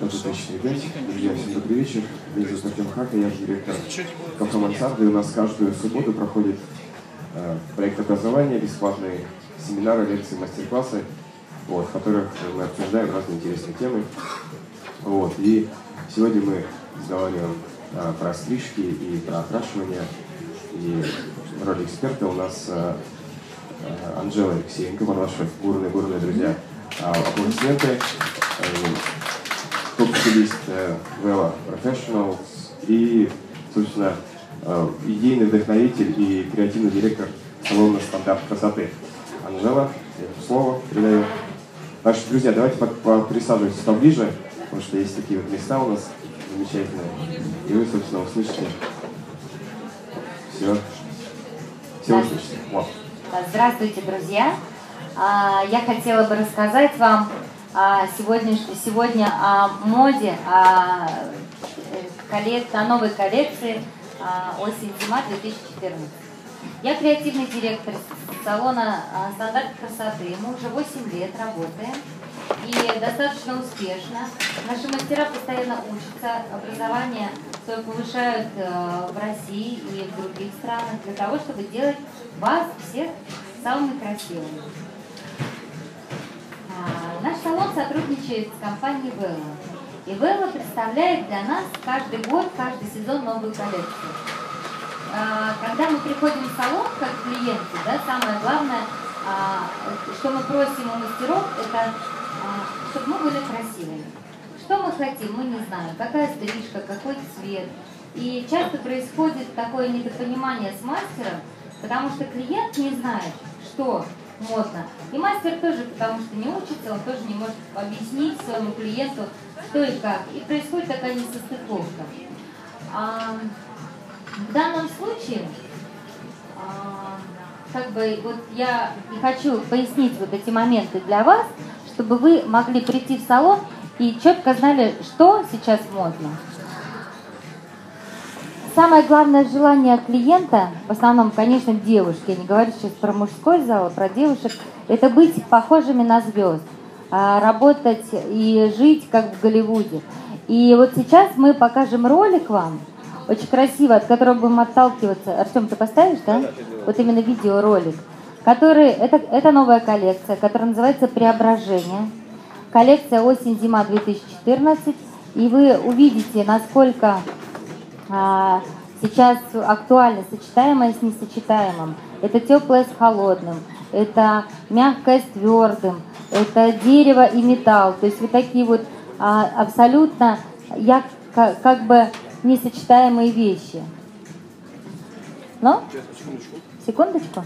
Отличный ивент. Друзья, всем добрый вечер. Меня зовут Артем Хака, я директор кафе Мансарды. У нас каждую субботу проходит э, проект образования, бесплатные семинары, лекции, мастер-классы, вот, в которых мы обсуждаем разные интересные темы. Вот, и сегодня мы разговариваем э, про стрижки и про окрашивание. И в роли эксперта у нас э, э, Анжела Алексеенко, ваши бурные-бурные друзья. А, аплодисменты. Э, топ-стилист Vela Professionals и, собственно, э, идейный вдохновитель и креативный директор салона «Стандарт красоты». Анжела, слово передаю. Наши друзья, давайте присаживайтесь поближе, потому что есть такие вот места у нас замечательные. И вы, собственно, услышите все. Все услышите. Вот. Здравствуйте, друзья. А, я хотела бы рассказать вам сегодня, сегодня о моде, о, коллек, о новой коллекции осень-зима 2014. Я креативный директор салона «Стандарт красоты». Мы уже 8 лет работаем и достаточно успешно. Наши мастера постоянно учатся, образование свое повышают э, в России и в других странах для того, чтобы делать вас всех самыми красивыми. А, сотрудничает с компанией Велла. И Велла представляет для нас каждый год, каждый сезон новую коллекцию. А, когда мы приходим в салон как клиенты, да, самое главное, а, что мы просим у мастеров, это чтобы мы были красивыми. Что мы хотим, мы не знаем. Какая стрижка, какой цвет. И часто происходит такое недопонимание с мастером, потому что клиент не знает, что модно. И мастер тоже, потому что не учится, он тоже не может объяснить своему клиенту, что и как. И происходит такая несостыковка. А, в данном случае, а, как бы вот я и хочу пояснить вот эти моменты для вас, чтобы вы могли прийти в салон и четко знали, что сейчас модно. Самое главное желание клиента, в основном, конечно, девушки, я не говорю сейчас про мужской зал, а про девушек, это быть похожими на звезд, а, работать и жить, как в Голливуде. И вот сейчас мы покажем ролик вам, очень красиво, от которого будем отталкиваться. Артем, ты поставишь, да? Вот именно видеоролик. Который, это, это новая коллекция, которая называется «Преображение». Коллекция осень-зима 2014. И вы увидите, насколько сейчас актуально сочетаемое с несочетаемым. Это теплое с холодным, это мягкое с твердым, это дерево и металл. То есть вот такие вот а, абсолютно я, как, бы несочетаемые вещи. Но? Секундочку.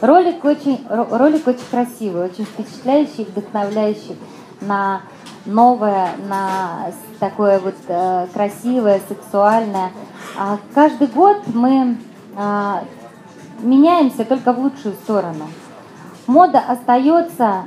Ролик очень, ролик очень красивый, очень впечатляющий, вдохновляющий на новое, на такое вот э, красивое, сексуальное. А каждый год мы э, меняемся только в лучшую сторону. Мода остается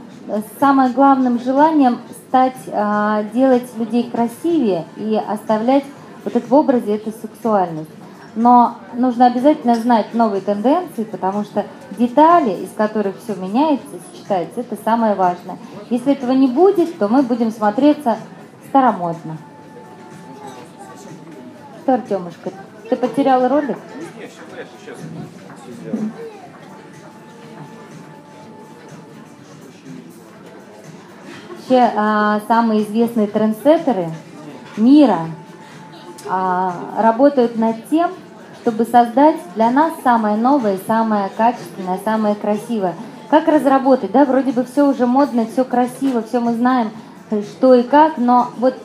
самым главным желанием стать, э, делать людей красивее и оставлять вот это в образе эту сексуальность. Но нужно обязательно знать новые тенденции, потому что детали, из которых все меняется, сочетается, это самое важное. Если этого не будет, то мы будем смотреться старомодно. Что, Артемушка, ты потерял ролик? Вообще, а, самые известные трендсеттеры мира а, работают над тем, чтобы создать для нас самое новое, самое качественное, самое красивое. Как разработать, да, вроде бы все уже модно, все красиво, все мы знаем, что и как, но вот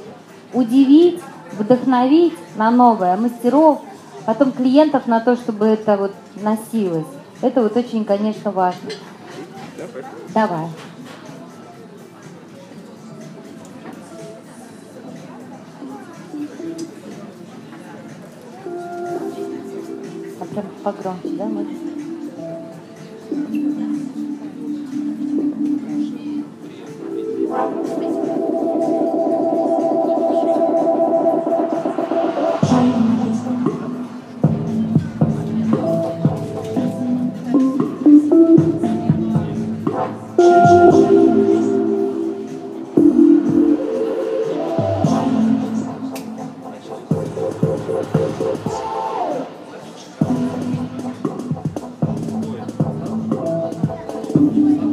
удивить, вдохновить на новое мастеров, потом клиентов на то, чтобы это вот носилось. Это вот очень, конечно, важно. Давай. სხვა გრონჩიდან მოდის? Gracias.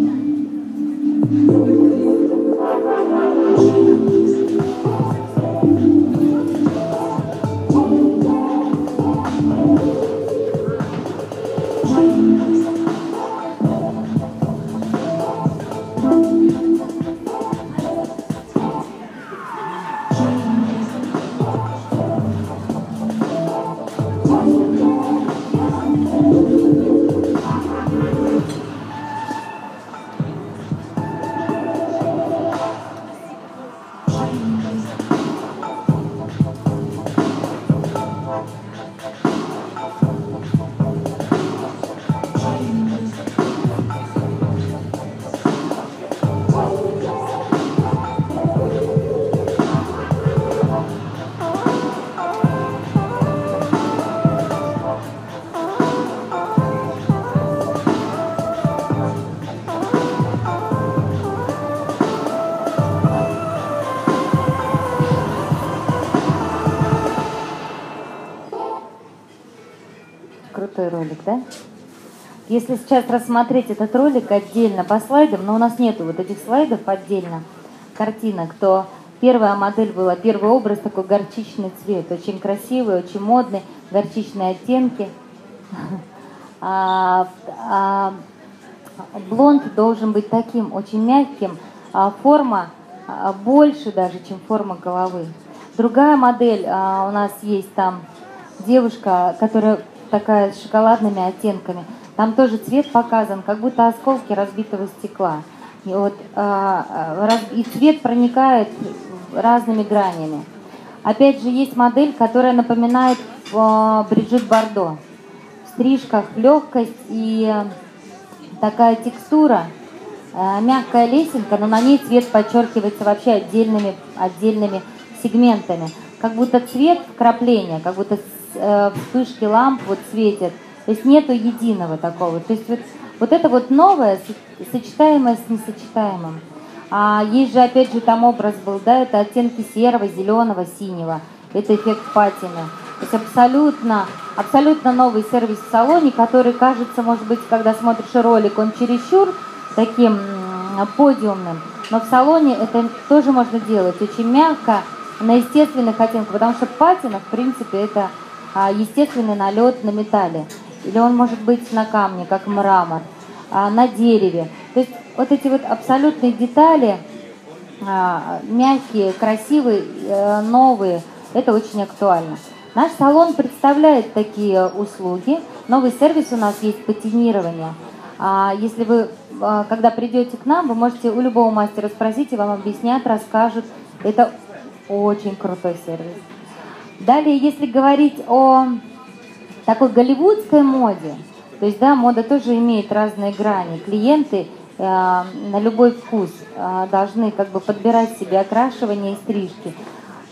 Большой ролик, да? Если сейчас рассмотреть этот ролик отдельно по слайдам, но у нас нету вот этих слайдов отдельно, картинок, то первая модель была, первый образ такой горчичный цвет, очень красивый, очень модный, горчичные оттенки. А, а, блонд должен быть таким, очень мягким, а форма а, больше даже, чем форма головы. Другая модель а, у нас есть там девушка, которая такая с шоколадными оттенками. Там тоже цвет показан, как будто осколки разбитого стекла. И, вот, а, и цвет проникает разными гранями. Опять же, есть модель, которая напоминает Бриджит Бардо. В стрижках легкость и такая текстура – мягкая лесенка, но на ней цвет подчеркивается вообще отдельными, отдельными сегментами. Как будто цвет вкрапления, как будто э, вспышки ламп вот светят. То есть нету единого такого. То есть вот, вот это вот новое, сочетаемое с несочетаемым. А есть же, опять же, там образ был, да, это оттенки серого, зеленого, синего. Это эффект патины. То есть абсолютно, абсолютно новый сервис в салоне, который кажется, может быть, когда смотришь ролик, он чересчур таким подиумным. Но в салоне это тоже можно делать очень мягко, на естественных оттенках, потому что патина, в принципе, это естественный налет на металле. Или он может быть на камне, как мрамор, а, на дереве. То есть вот эти вот абсолютные детали, а, мягкие, красивые, э, новые, это очень актуально. Наш салон представляет такие услуги. Новый сервис у нас есть патинирование. Если вы а, когда придете к нам, вы можете у любого мастера спросить, и вам объяснят, расскажут. Это очень крутой сервис. Далее, если говорить о такой голливудской моде, то есть, да, мода тоже имеет разные грани. Клиенты э, на любой вкус э, должны как бы подбирать себе окрашивание и стрижки.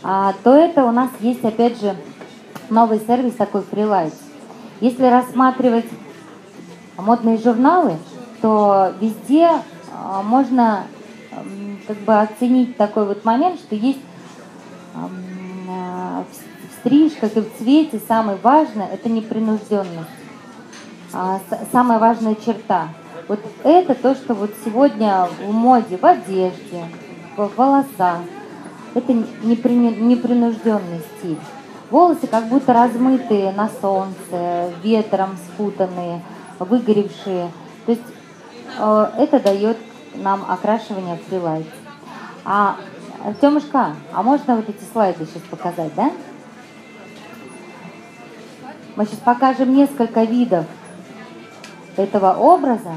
А, то это у нас есть, опять же, новый сервис такой Freelite. Если рассматривать модные журналы, что везде а, можно как бы оценить такой вот момент, что есть в стрижках и в цвете самое важное – это непринужденность. А, самая важная черта. Вот это то, что вот сегодня в моде, в одежде, в волосах. Это непринужденный стиль. Волосы как будто размытые на солнце, ветром спутанные, выгоревшие. То есть Э, это дает нам окрашивание в фрилайт. А, Артемушка, а можно вот эти слайды сейчас показать, да? Мы сейчас покажем несколько видов этого образа.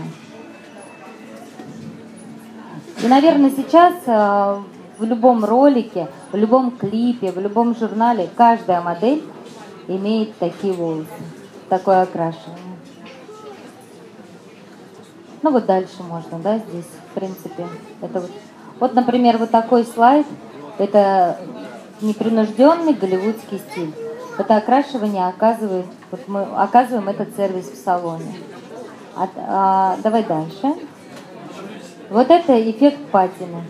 И, наверное, сейчас э, в любом ролике, в любом клипе, в любом журнале каждая модель имеет такие волосы, такое окрашивание. Ну вот дальше можно, да, здесь, в принципе. Это вот, вот, например, вот такой слайд. Это непринужденный голливудский стиль. Это окрашивание оказывает, вот мы оказываем этот сервис в салоне. А, а, давай дальше. Вот это эффект патины.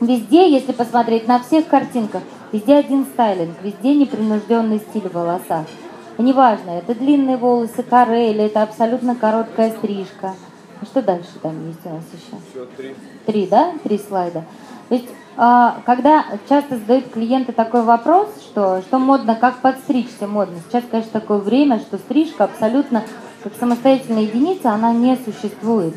Везде, если посмотреть на всех картинках, везде один стайлинг, везде непринужденный стиль в волосах. И неважно, это длинные волосы, каре или это абсолютно короткая стрижка – что дальше там есть у нас еще? Все, три. Три, да? Три слайда. То есть, а, когда часто задают клиенты такой вопрос, что, что модно, как подстричься модно. Сейчас, конечно, такое время, что стрижка абсолютно как самостоятельная единица, она не существует.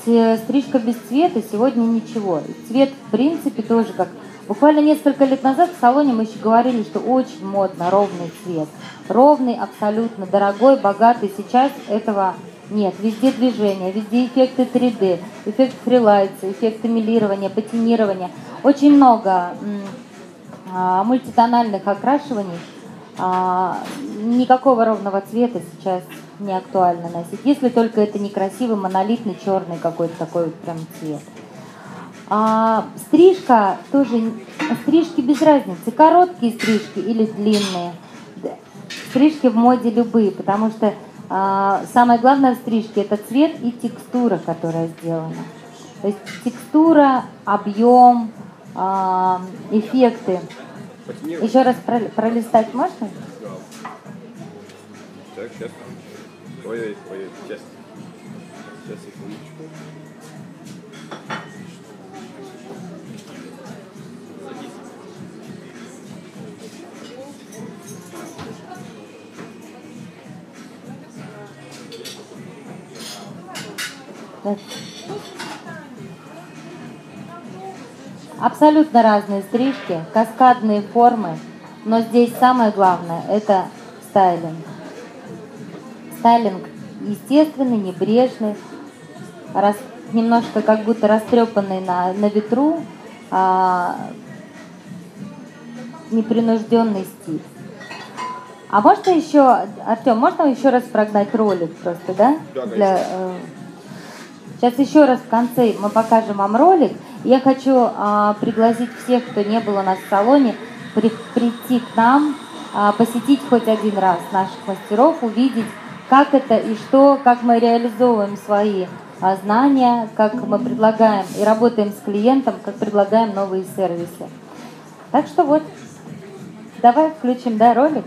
Стрижка без цвета сегодня ничего. Цвет, в принципе, тоже как... Буквально несколько лет назад в салоне мы еще говорили, что очень модно ровный цвет. Ровный, абсолютно дорогой, богатый. Сейчас этого нет, везде движение, везде эффекты 3D, эффект фрилайца, эффекты милирования, патинирования. Очень много а, мультитональных окрашиваний. А, никакого ровного цвета сейчас не актуально носить, если только это некрасивый монолитный черный какой-то такой вот прям цвет. А, стрижка тоже, стрижки без разницы, короткие стрижки или длинные. Стрижки в моде любые, потому что самое главное в стрижке это цвет и текстура, которая сделана. То есть текстура, объем, а, эффекты. Еще раз пролистать можно? Так, сейчас. Ой, ой, ой, сейчас. Сейчас, секундочку. Абсолютно разные стрижки, каскадные формы, но здесь самое главное – это стайлинг. Стайлинг естественный, небрежный, рас, немножко как будто растрепанный на, на ветру, а, непринужденный стиль. А можно еще, Артем, можно еще раз прогнать ролик просто, да? Да, Для, э, сейчас еще раз в конце мы покажем вам ролик. Я хочу а, пригласить всех, кто не был у нас в салоне, при, прийти к нам, а, посетить хоть один раз наших мастеров, увидеть, как это и что, как мы реализовываем свои а, знания, как мы предлагаем и работаем с клиентом, как предлагаем новые сервисы. Так что вот, давай включим да, ролик.